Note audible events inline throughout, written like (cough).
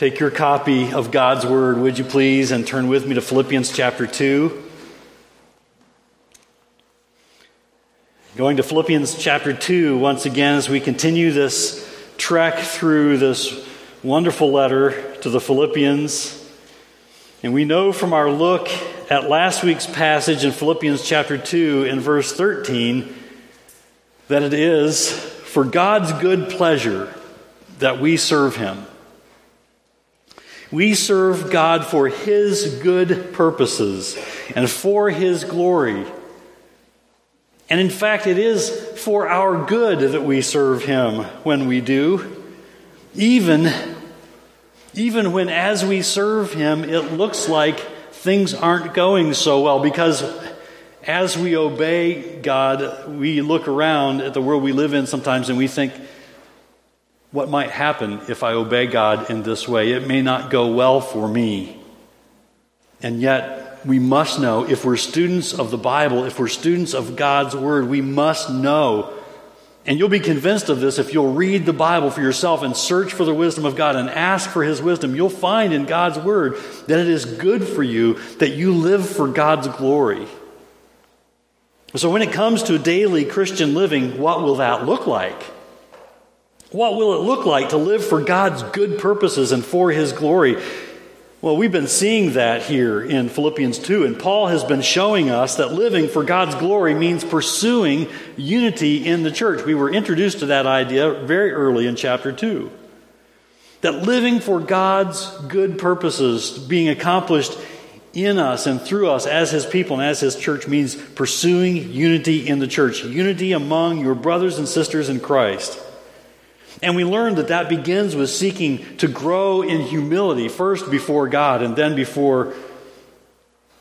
Take your copy of God's Word, would you please, and turn with me to Philippians chapter 2. Going to Philippians chapter 2 once again as we continue this trek through this wonderful letter to the Philippians. And we know from our look at last week's passage in Philippians chapter 2 in verse 13 that it is for God's good pleasure that we serve Him. We serve God for His good purposes and for His glory. And in fact, it is for our good that we serve Him when we do, even, even when as we serve Him, it looks like things aren't going so well because as we obey God, we look around at the world we live in sometimes and we think, what might happen if I obey God in this way? It may not go well for me. And yet, we must know if we're students of the Bible, if we're students of God's Word, we must know. And you'll be convinced of this if you'll read the Bible for yourself and search for the wisdom of God and ask for His wisdom. You'll find in God's Word that it is good for you that you live for God's glory. So, when it comes to daily Christian living, what will that look like? What will it look like to live for God's good purposes and for His glory? Well, we've been seeing that here in Philippians 2, and Paul has been showing us that living for God's glory means pursuing unity in the church. We were introduced to that idea very early in chapter 2. That living for God's good purposes being accomplished in us and through us as his people and as his church means pursuing unity in the church, unity among your brothers and sisters in Christ. And we learn that that begins with seeking to grow in humility, first before God and then before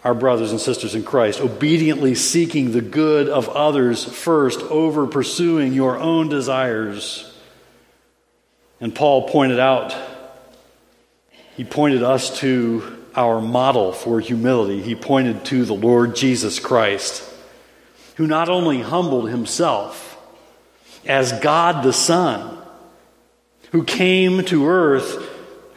our brothers and sisters in Christ, obediently seeking the good of others first over pursuing your own desires. And Paul pointed out, he pointed us to our model for humility. He pointed to the Lord Jesus Christ, who not only humbled himself as God the Son, who came to earth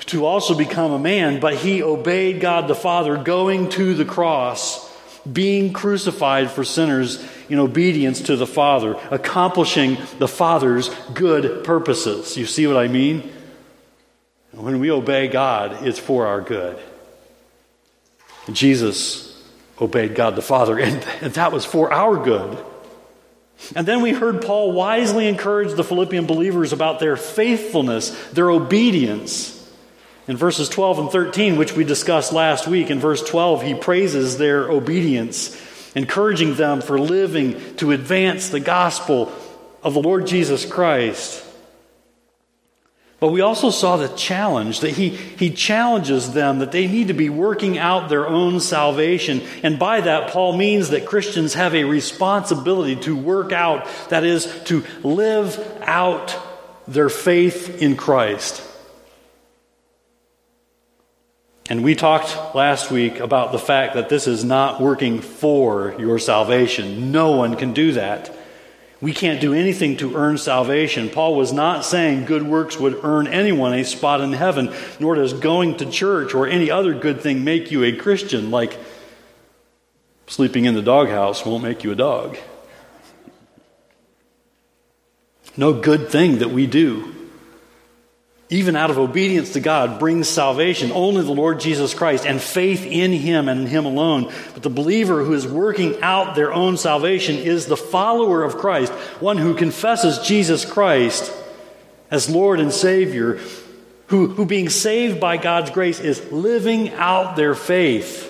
to also become a man, but he obeyed God the Father, going to the cross, being crucified for sinners in obedience to the Father, accomplishing the Father's good purposes. You see what I mean? When we obey God, it's for our good. Jesus obeyed God the Father, and, (laughs) that was for our good. And then we heard Paul wisely encourage the Philippian believers about their faithfulness, their obedience. In verses 12 and 13, which we discussed last week, in verse 12, he praises their obedience, encouraging them for living to advance the gospel of the Lord Jesus Christ. But we also saw the challenge that he, he challenges them that they need to be working out their own salvation. And by that, Paul means that Christians have a responsibility to work out, that is, to live out their faith in Christ. And we talked last week about the fact that this is not working for your salvation. No one can do that. We can't do anything to earn salvation. Paul was not saying good works would earn anyone a spot in heaven, nor does going to church or any other good thing make you a Christian, like sleeping in the doghouse won't make you a dog. No good thing that we do even out of obedience to God, brings salvation. Only the Lord Jesus Christ and faith in Him and Him alone. But the believer who is working out their own salvation is the follower of Christ, one who confesses Jesus Christ as Lord and Savior, who, who being saved by God's grace is living out their faith.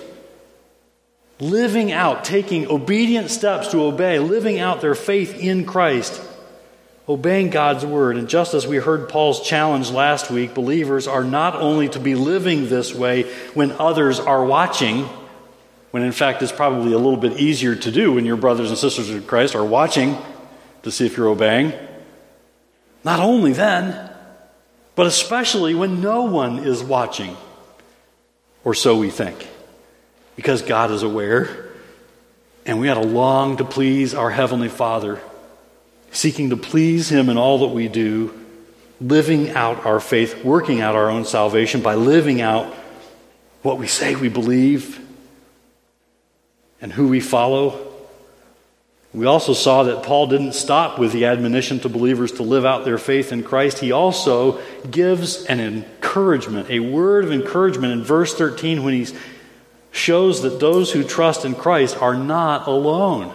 Living out, taking obedient steps to obey, living out their faith in Christ obeying God's word. And just as we heard Paul's challenge last week, believers are not only to be living this way when others are watching, when in fact it's probably a little bit easier to do when your brothers and sisters in Christ are watching to see if you're obeying. Not only then, but especially when no one is watching, or so we think, because God is aware, and we ought to long to please our Heavenly Father seeking to please Him in all that we do, living out our faith, working out our own salvation by living out what we say we believe and who we follow. We also saw that Paul didn't stop with the admonition to believers to live out their faith in Christ. He also gives an encouragement, a word of encouragement in verse 13 when he shows that those who trust in Christ are not alone.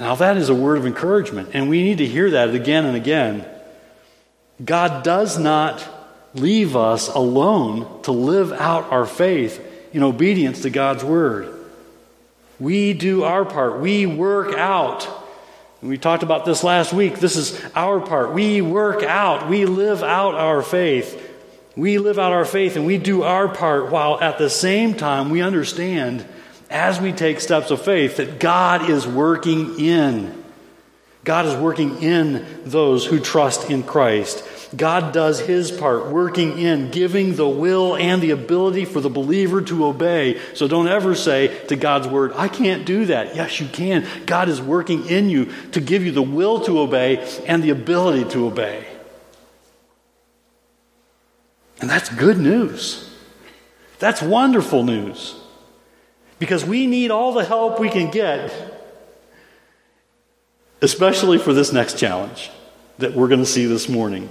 Now, that is a word of encouragement, and we need to hear that again and again. God does not leave us alone to live out our faith in obedience to God's word. We do our part. We work out. We talked about this last week. This is our part. We work out. We live out our faith. We live out our faith and we do our part while at the same time we understand as we take steps of faith that God is working in. God is working in those who trust in Christ. God does his part, working in, giving the will and the ability for the believer to obey. So don't ever say to God's word, I can't do that. Yes, you can. God is working in you to give you the will to obey and the ability to obey. And that's good news. That's wonderful news. Because we need all the help we can get, especially for this next challenge that we're going to see this morning.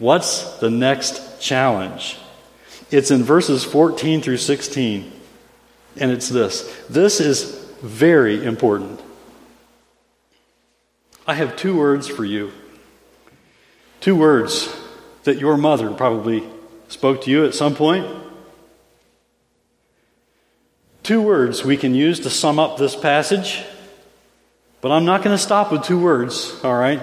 What's the next challenge? It's in verses 14 through 16. And it's this this is very important. I have two words for you. Two words that your mother probably spoke to you at some point. Two words we can use to sum up this passage, but I'm not going to stop with two words, all right?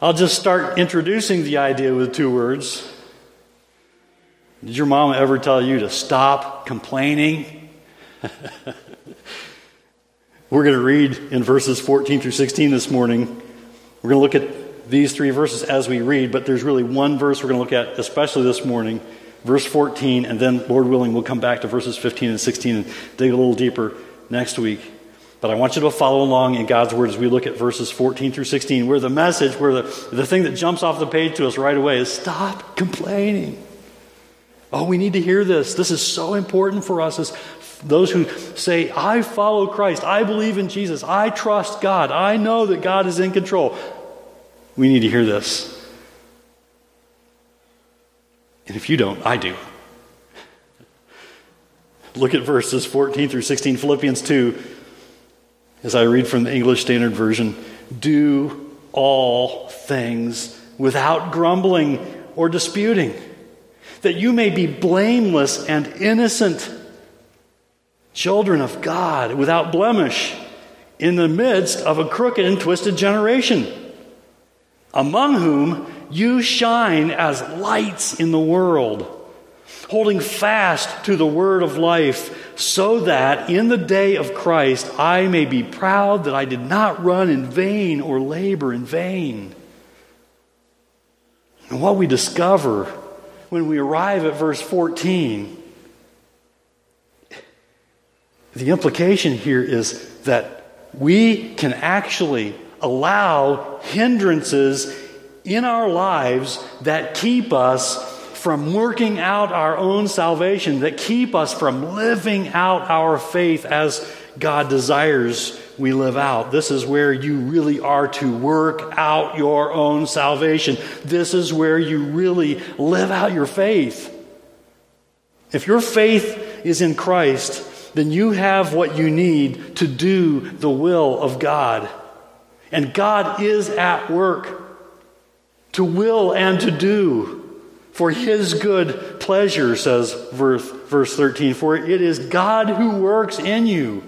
I'll just start introducing the idea with two words. Did your mom ever tell you to stop complaining? (laughs) We're going to read in verses 14 through 16 this morning. We're going to look at these three verses as we read, but there's really one verse we're going to look at, especially this morning, verse 14, and then, Lord willing, we'll come back to verses 15 and 16 and dig a little deeper next week. But I want you to follow along in God's Word as we look at verses 14 through 16, where the message, where the, the thing that jumps off the page to us right away is stop complaining. Oh, we need to hear this. This is so important for us as those who say, I follow Christ, I believe in Jesus, I trust God, I know that God is in control. We need to hear this. And if you don't, I do. Look at verses 14 through 16, Philippians 2 as I read from the English Standard Version, do all things without grumbling or disputing, that you may be blameless and innocent, children of God, without blemish, in the midst of a crooked and twisted generation, among whom you shine as lights in the world holding fast to the word of life, so that in the day of Christ I may be proud that I did not run in vain or labor in vain. And what we discover when we arrive at verse 14, the implication here is that we can actually allow hindrances in our lives that keep us from working out our own salvation, that keep us from living out our faith as God desires we live out. This is where you really are to work out your own salvation. This is where you really live out your faith. If your faith is in Christ, then you have what you need to do the will of God. And God is at work to will and to do for his good pleasure, says verse, verse 13. For it is God who works in you,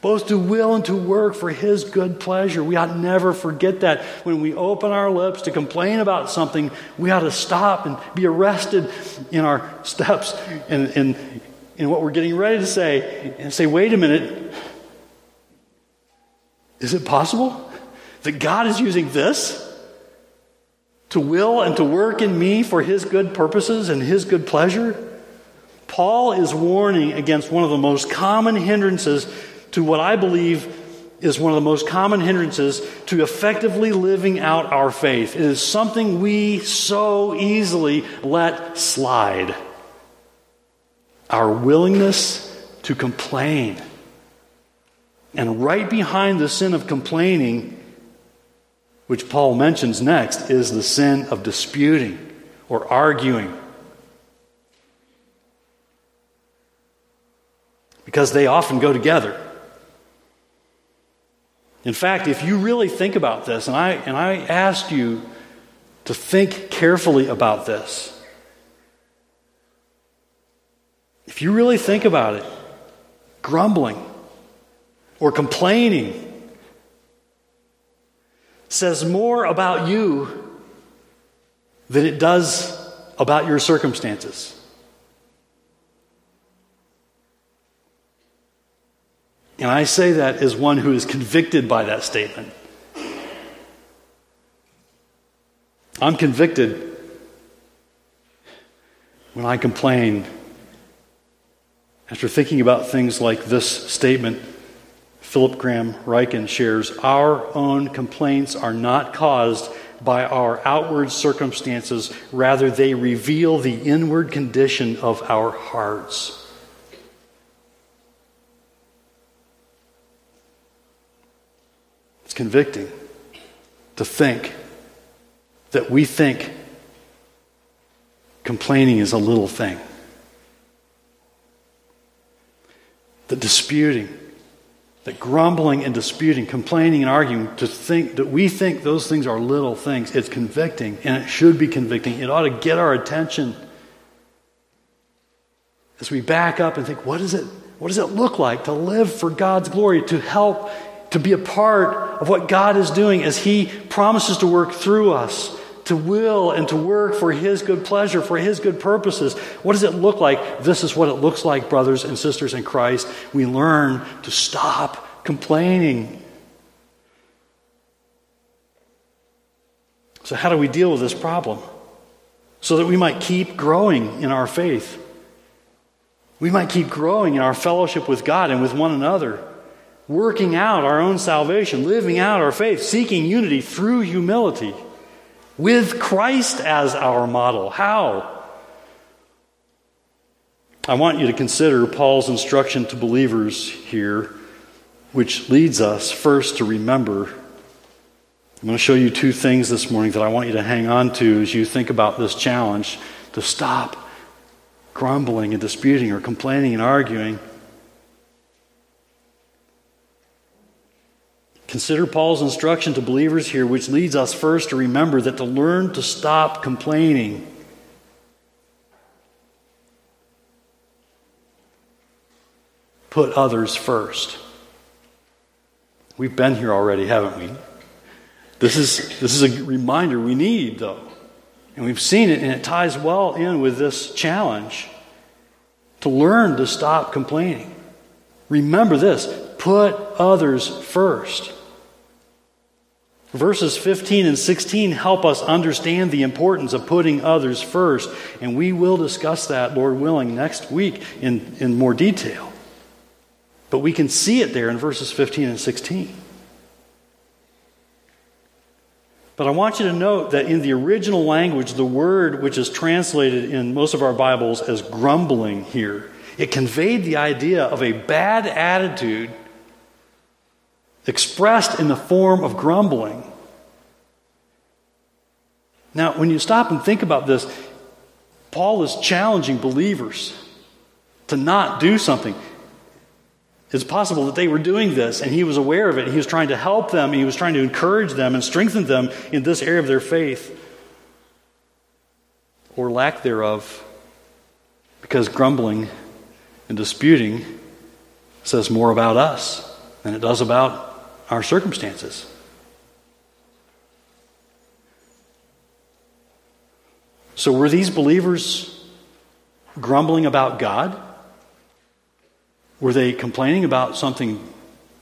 both to will and to work for his good pleasure. We ought never forget that. When we open our lips to complain about something, we ought to stop and be arrested in our steps and in, in what we're getting ready to say and say, wait a minute. Is it possible that God is using this? To will and to work in me for his good purposes and his good pleasure? Paul is warning against one of the most common hindrances to what I believe is one of the most common hindrances to effectively living out our faith. It is something we so easily let slide. Our willingness to complain. And right behind the sin of complaining, which Paul mentions next, is the sin of disputing or arguing. Because they often go together. In fact, if you really think about this, and I, and I ask you to think carefully about this, if you really think about it, grumbling or complaining says more about you than it does about your circumstances. And I say that as one who is convicted by that statement. I'm convicted when I complain after thinking about things like this statement. Philip Graham Ryken shares Our own complaints are not caused by our outward circumstances, rather, they reveal the inward condition of our hearts. It's convicting to think that we think complaining is a little thing. That disputing, that grumbling and disputing, complaining and arguing, to think that we think those things are little things, it's convicting, and it should be convicting. It ought to get our attention as we back up and think, what is it? What does it look like to live for God's glory, to help to be a part of what God is doing as He promises to work through us, to will and to work for His good pleasure, for His good purposes. What does it look like? This is what it looks like, brothers and sisters in Christ. We learn to stop complaining. So, how do we deal with this problem? So that we might keep growing in our faith. We might keep growing in our fellowship with God and with one another working out our own salvation, living out our faith, seeking unity through humility, with Christ as our model. How? I want you to consider Paul's instruction to believers here, which leads us first to remember. I'm going to show you two things this morning that I want you to hang on to as you think about this challenge to stop grumbling and disputing or complaining and arguing Consider Paul's instruction to believers here, which leads us first to remember that to learn to stop complaining. Put others first. We've been here already, haven't we? This is, this is a reminder we need, though. And we've seen it, and it ties well in with this challenge to learn to stop complaining. Remember this put others first. Verses 15 and 16 help us understand the importance of putting others first, and we will discuss that, Lord willing, next week in, in more detail. But we can see it there in verses 15 and 16. But I want you to note that in the original language, the word which is translated in most of our Bibles as grumbling here, it conveyed the idea of a bad attitude expressed in the form of grumbling. Now, when you stop and think about this, Paul is challenging believers to not do something. It's possible that they were doing this and he was aware of it. He was trying to help them, he was trying to encourage them and strengthen them in this area of their faith or lack thereof, because grumbling and disputing says more about us than it does about our circumstances. So, were these believers grumbling about God? Were they complaining about something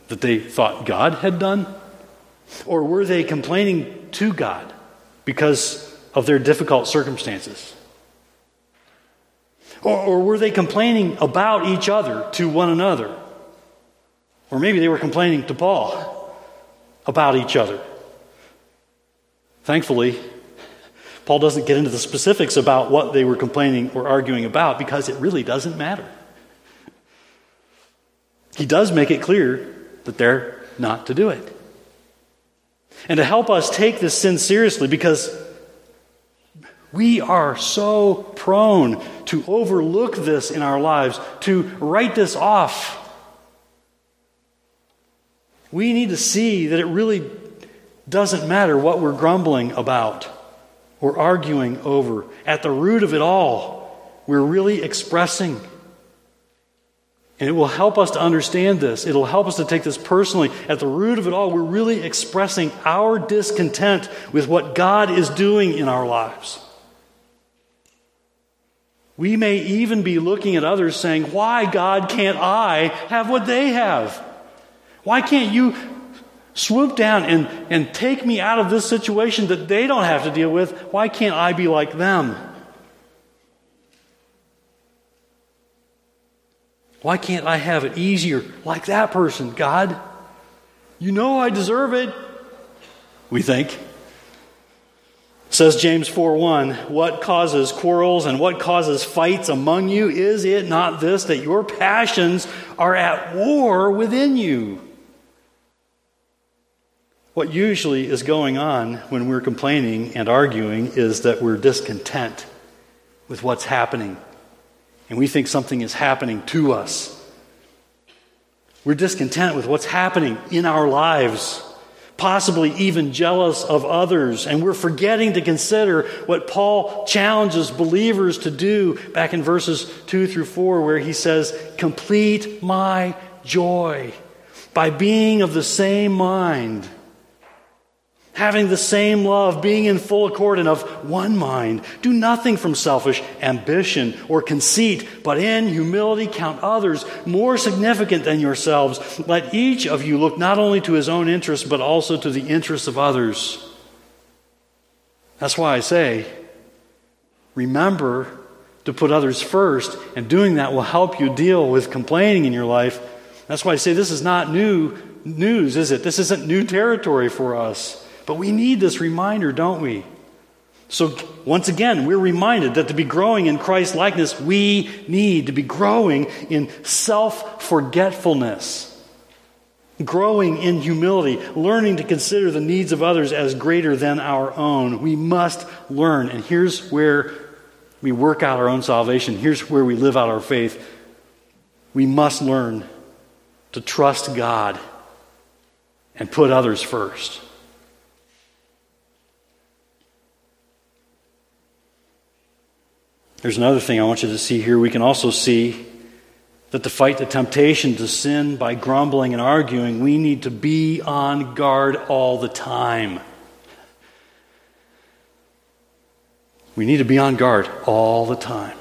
that they thought God had done? Or were they complaining to God because of their difficult circumstances? Or, or, were they complaining about each other to one another? Or maybe they were complaining to Paul about each other. Thankfully, Paul doesn't get into the specifics about what they were complaining or arguing about because it really doesn't matter. He does make it clear that they're not to do it. And to help us take this sin seriously, because we are so prone to overlook this in our lives, to write this off. We need to see that it really doesn't matter what we're grumbling about or arguing over. At the root of it all, we're really expressing and it will help us to understand this. It'll help us to take this personally. At the root of it all, we're really expressing our discontent with what God is doing in our lives. We may even be looking at others saying, Why, God, can't I have what they have? Why can't you swoop down and, and take me out of this situation that they don't have to deal with? Why can't I be like them? Why can't I have it easier like that person, God? You know I deserve it. We think. Says James 4:1, what causes quarrels and what causes fights among you? Is it not this that your passions are at war within you? What usually is going on when we're complaining and arguing is that we're discontent with what's happening and we think something is happening to us. We're discontent with what's happening in our lives, possibly even jealous of others, and we're forgetting to consider what Paul challenges believers to do back in verses 2 through 4, where he says, Complete my joy by being of the same mind having the same love, being in full accord and of one mind. Do nothing from selfish ambition or conceit, but in humility count others more significant than yourselves. Let each of you look not only to his own interests, but also to the interests of others. That's why I say, remember to put others first, and doing that will help you deal with complaining in your life. That's why I say this is not new news, is it? This isn't new territory for us. But we need this reminder, don't we? So, once again, we're reminded that to be growing in Christ likeness, we need to be growing in self forgetfulness, growing in humility, learning to consider the needs of others as greater than our own. We must learn. And here's where we work out our own salvation, here's where we live out our faith. We must learn to trust God and put others first. There's another thing I want you to see here. We can also see that to fight the temptation to sin by grumbling and arguing, we need to be on guard all the time. We need to be on guard all the time.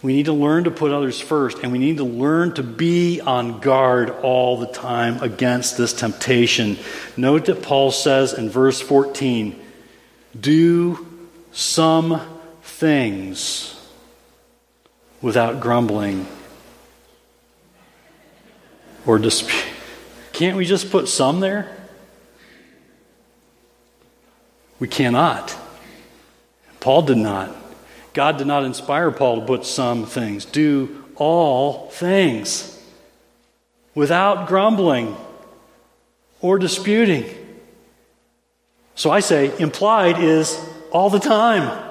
We need to learn to put others first, and we need to learn to be on guard all the time against this temptation. Note that Paul says in verse 14 do some things without grumbling or dispute. Can't we just put some there? We cannot. Paul did not. God did not inspire Paul to put some things. Do all things without grumbling or disputing. So I say, implied is all the time.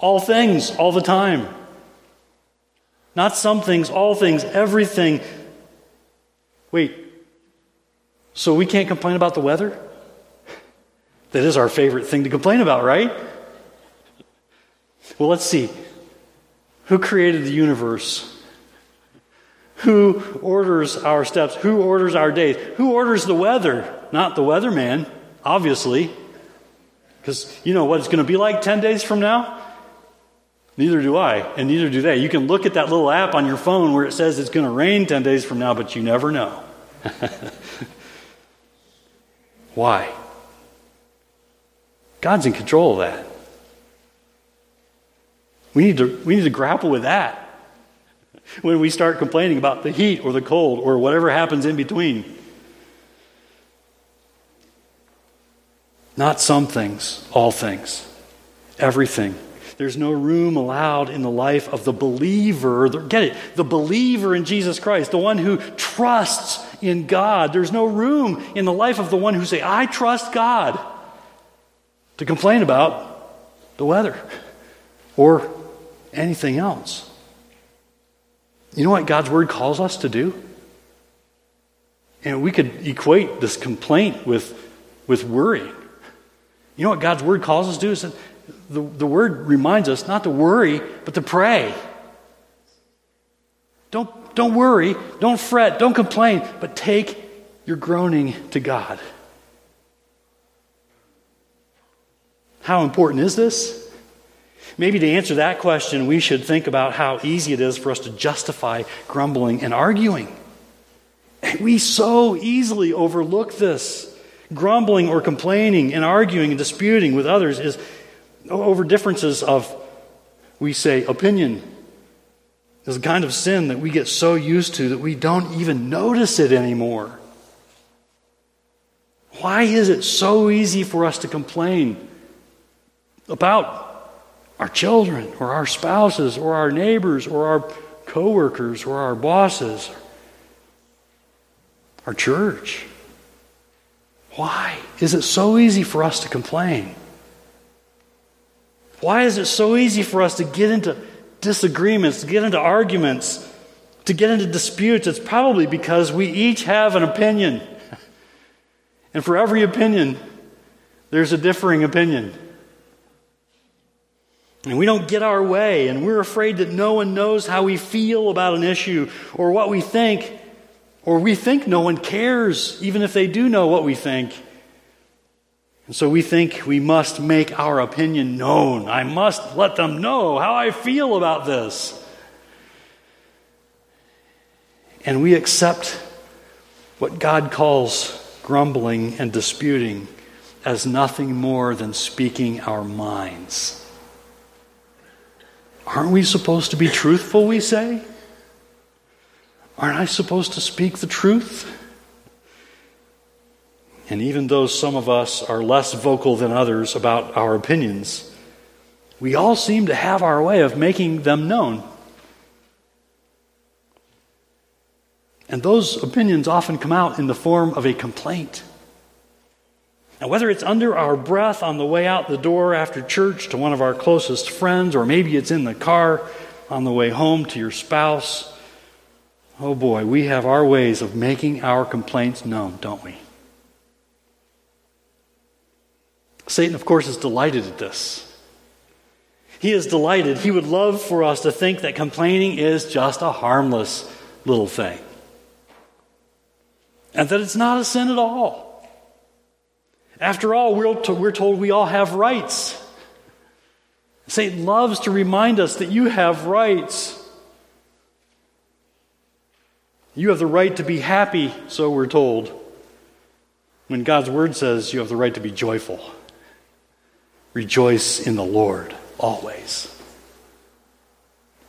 All things, all the time. Not some things, all things, everything. Wait, so we can't complain about the weather? That is our favorite thing to complain about, right? Well, let's see. Who created the universe? Who orders our steps? Who orders our days? Who orders the weather? Not the weatherman, obviously. Because you know what it's going to be like 10 days from now? Neither do I, and neither do they. You can look at that little app on your phone where it says it's going to rain 10 days from now, but you never know. (laughs) Why? God's in control of that. We need to, we need to grapple with that. (laughs) when we start complaining about the heat or the cold or whatever happens in between. Not some things, all things, everything. There's no room allowed in the life of the believer. Get it? The believer in Jesus Christ, the one who trusts in God. There's no room in the life of the one who say, "I trust God," to complain about the weather or anything else. You know what God's word calls us to do? And we could equate this complaint with, with worrying. You know what God's word calls us to do? Is that the, the word reminds us not to worry, but to pray. Don't, don't worry, don't fret, don't complain, but take your groaning to God. How important is this? Maybe to answer that question, we should think about how easy it is for us to justify grumbling and arguing. We so easily overlook this. Grumbling or complaining and arguing and disputing with others is over differences of, we say, opinion. Is a kind of sin that we get so used to that we don't even notice it anymore. Why is it so easy for us to complain about our children or our spouses or our neighbors or our coworkers or our bosses, our church? Why is it so easy for us to complain? Why is it so easy for us to get into disagreements, to get into arguments, to get into disputes? It's probably because we each have an opinion. (laughs) And for every opinion, there's a differing opinion. And we don't get our way, and we're afraid that no one knows how we feel about an issue or what we think, or we think no one cares, even if they do know what we think. And so we think we must make our opinion known. I must let them know how I feel about this. And we accept what God calls grumbling and disputing as nothing more than speaking our minds. Aren't we supposed to be truthful, we say? Aren't I supposed to speak the truth? And even though some of us are less vocal than others about our opinions, we all seem to have our way of making them known. And those opinions often come out in the form of a complaint. And whether it's under our breath on the way out the door after church to one of our closest friends, or maybe it's in the car on the way home to your spouse, oh boy, we have our ways of making our complaints known, don't we? Satan, of course, is delighted at this. He is delighted. He would love for us to think that complaining is just a harmless little thing. And that it's not a sin at all. After all, we're, we're told we all have rights. Satan loves to remind us that you have rights. You have the right to be happy, so we're told, when God's word says you have the right to be joyful. Rejoice in the Lord always.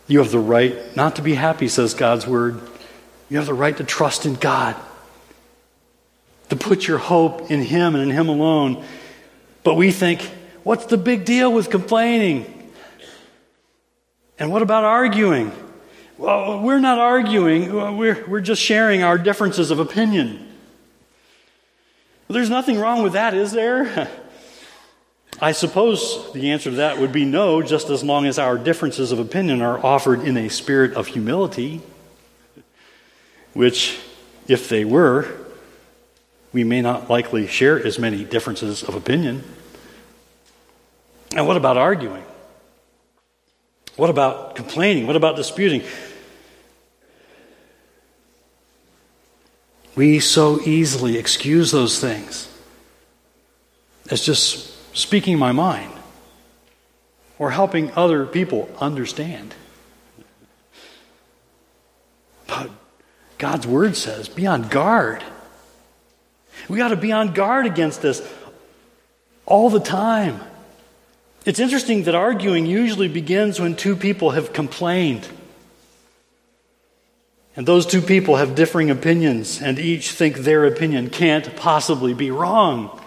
You have the right not to be happy, says God's word. You have the right to trust in God, to put your hope in Him and in Him alone. But we think, what's the big deal with complaining? And what about arguing? Well, we're not arguing, we're, we're just sharing our differences of opinion. There's nothing wrong with that, is there? (laughs) I suppose the answer to that would be no, just as long as our differences of opinion are offered in a spirit of humility, which, if they were, we may not likely share as many differences of opinion. And what about arguing? What about complaining? What about disputing? We so easily excuse those things as just speaking my mind or helping other people understand. But God's word says be on guard. We got to be on guard against this all the time. It's interesting that arguing usually begins when two people have complained. And those two people have differing opinions, and each think their opinion can't possibly be wrong.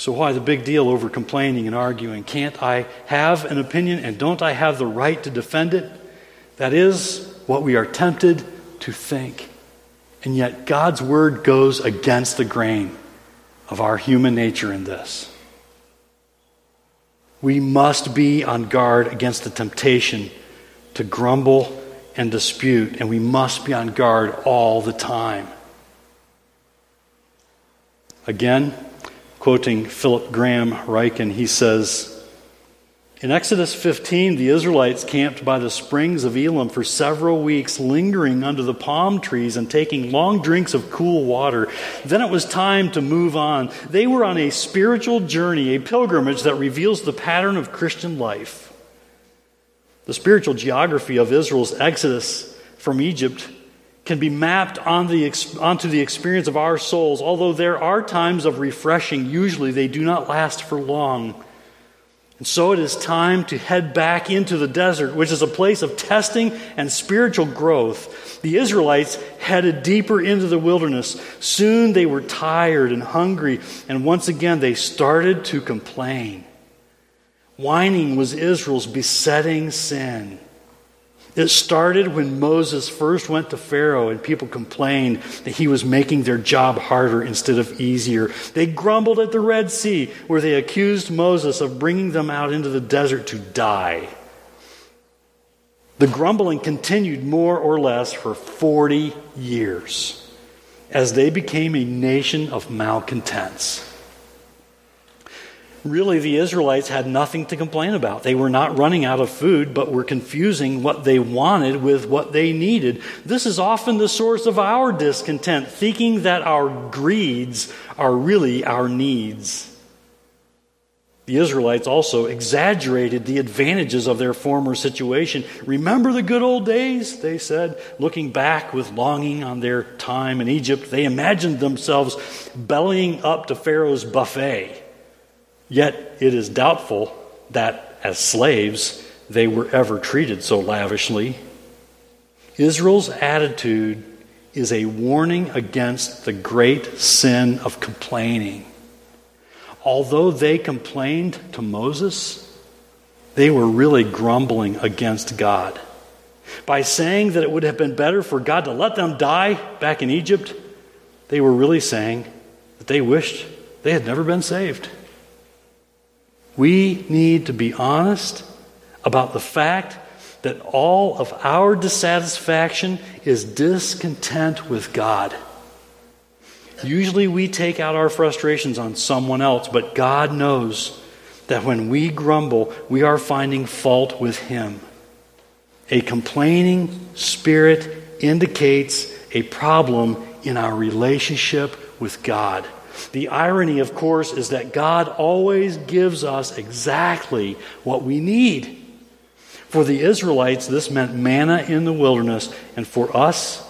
So, why the big deal over complaining and arguing? Can't I have an opinion and don't I have the right to defend it? That is what we are tempted to think. And yet, God's word goes against the grain of our human nature in this. We must be on guard against the temptation to grumble and dispute, and we must be on guard all the time. Again, quoting Philip Graham Ryken, he says, in Exodus 15, the Israelites camped by the springs of Elim for several weeks, lingering under the palm trees and taking long drinks of cool water. Then it was time to move on. They were on a spiritual journey, a pilgrimage that reveals the pattern of Christian life. The spiritual geography of Israel's exodus from Egypt can be mapped on the, onto the experience of our souls. Although there are times of refreshing, usually they do not last for long. And so it is time to head back into the desert, which is a place of testing and spiritual growth. The Israelites headed deeper into the wilderness. Soon they were tired and hungry, and once again they started to complain. Whining was Israel's besetting sin. It started when Moses first went to Pharaoh and people complained that he was making their job harder instead of easier. They grumbled at the Red Sea where they accused Moses of bringing them out into the desert to die. The grumbling continued more or less for 40 years as they became a nation of malcontents. Really, the Israelites had nothing to complain about. They were not running out of food, but were confusing what they wanted with what they needed. This is often the source of our discontent, thinking that our greeds are really our needs. The Israelites also exaggerated the advantages of their former situation. Remember the good old days, they said, looking back with longing on their time in Egypt. They imagined themselves bellying up to Pharaoh's buffet Yet it is doubtful that as slaves they were ever treated so lavishly. Israel's attitude is a warning against the great sin of complaining. Although they complained to Moses, they were really grumbling against God. By saying that it would have been better for God to let them die back in Egypt, they were really saying that they wished they had never been saved. We need to be honest about the fact that all of our dissatisfaction is discontent with God. Usually we take out our frustrations on someone else, but God knows that when we grumble, we are finding fault with Him. A complaining spirit indicates a problem in our relationship with God. The irony, of course, is that God always gives us exactly what we need. For the Israelites, this meant manna in the wilderness, and for us,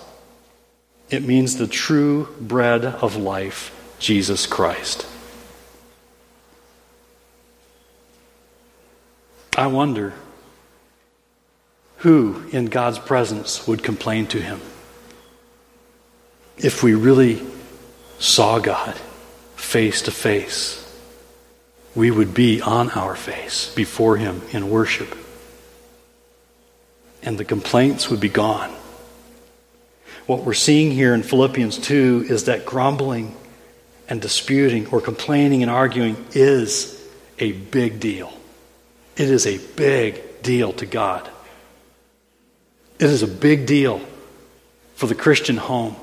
it means the true bread of life, Jesus Christ. I wonder who in God's presence would complain to him if we really saw God face to face, we would be on our face before Him in worship. And the complaints would be gone. What we're seeing here in Philippians 2 is that grumbling and disputing or complaining and arguing is a big deal. It is a big deal to God. It is a big deal for the Christian home.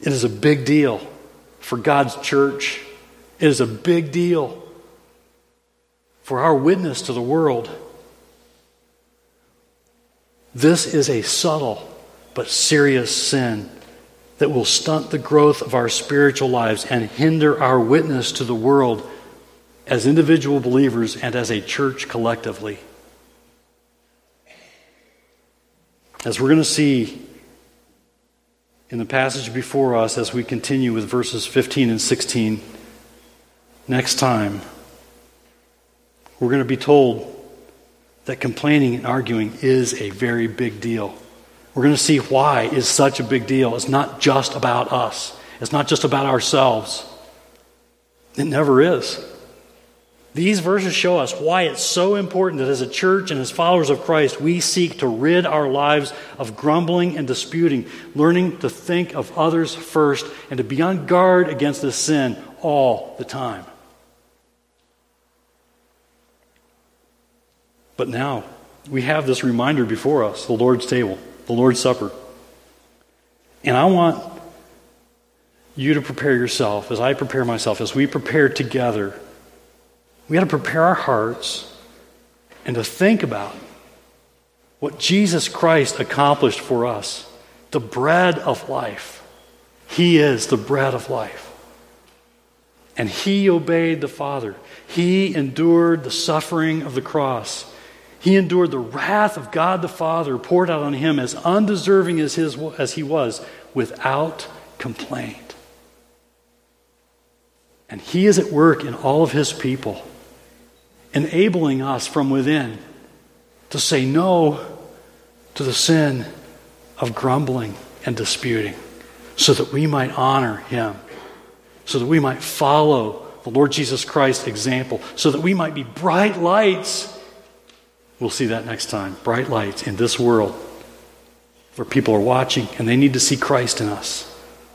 It is a big deal for God's church. is a big deal for our witness to the world. This is a subtle but serious sin that will stunt the growth of our spiritual lives and hinder our witness to the world as individual believers and as a church collectively. As we're going to see in the passage before us as we continue with verses 15 and 16 next time, we're going to be told that complaining and arguing is a very big deal. We're going to see why is such a big deal. It's not just about us. It's not just about ourselves. It never is. These verses show us why it's so important that as a church and as followers of Christ, we seek to rid our lives of grumbling and disputing, learning to think of others first and to be on guard against this sin all the time. But now we have this reminder before us the Lord's table, the Lord's Supper. And I want you to prepare yourself as I prepare myself, as we prepare together we got to prepare our hearts and to think about what Jesus Christ accomplished for us the bread of life. He is the bread of life. And he obeyed the Father. He endured the suffering of the cross. He endured the wrath of God the Father poured out on him as undeserving as, his, as he was without complaint. And he is at work in all of his people enabling us from within to say no to the sin of grumbling and disputing so that we might honor Him, so that we might follow the Lord Jesus Christ's example, so that we might be bright lights. We'll see that next time. Bright lights in this world where people are watching and they need to see Christ in us.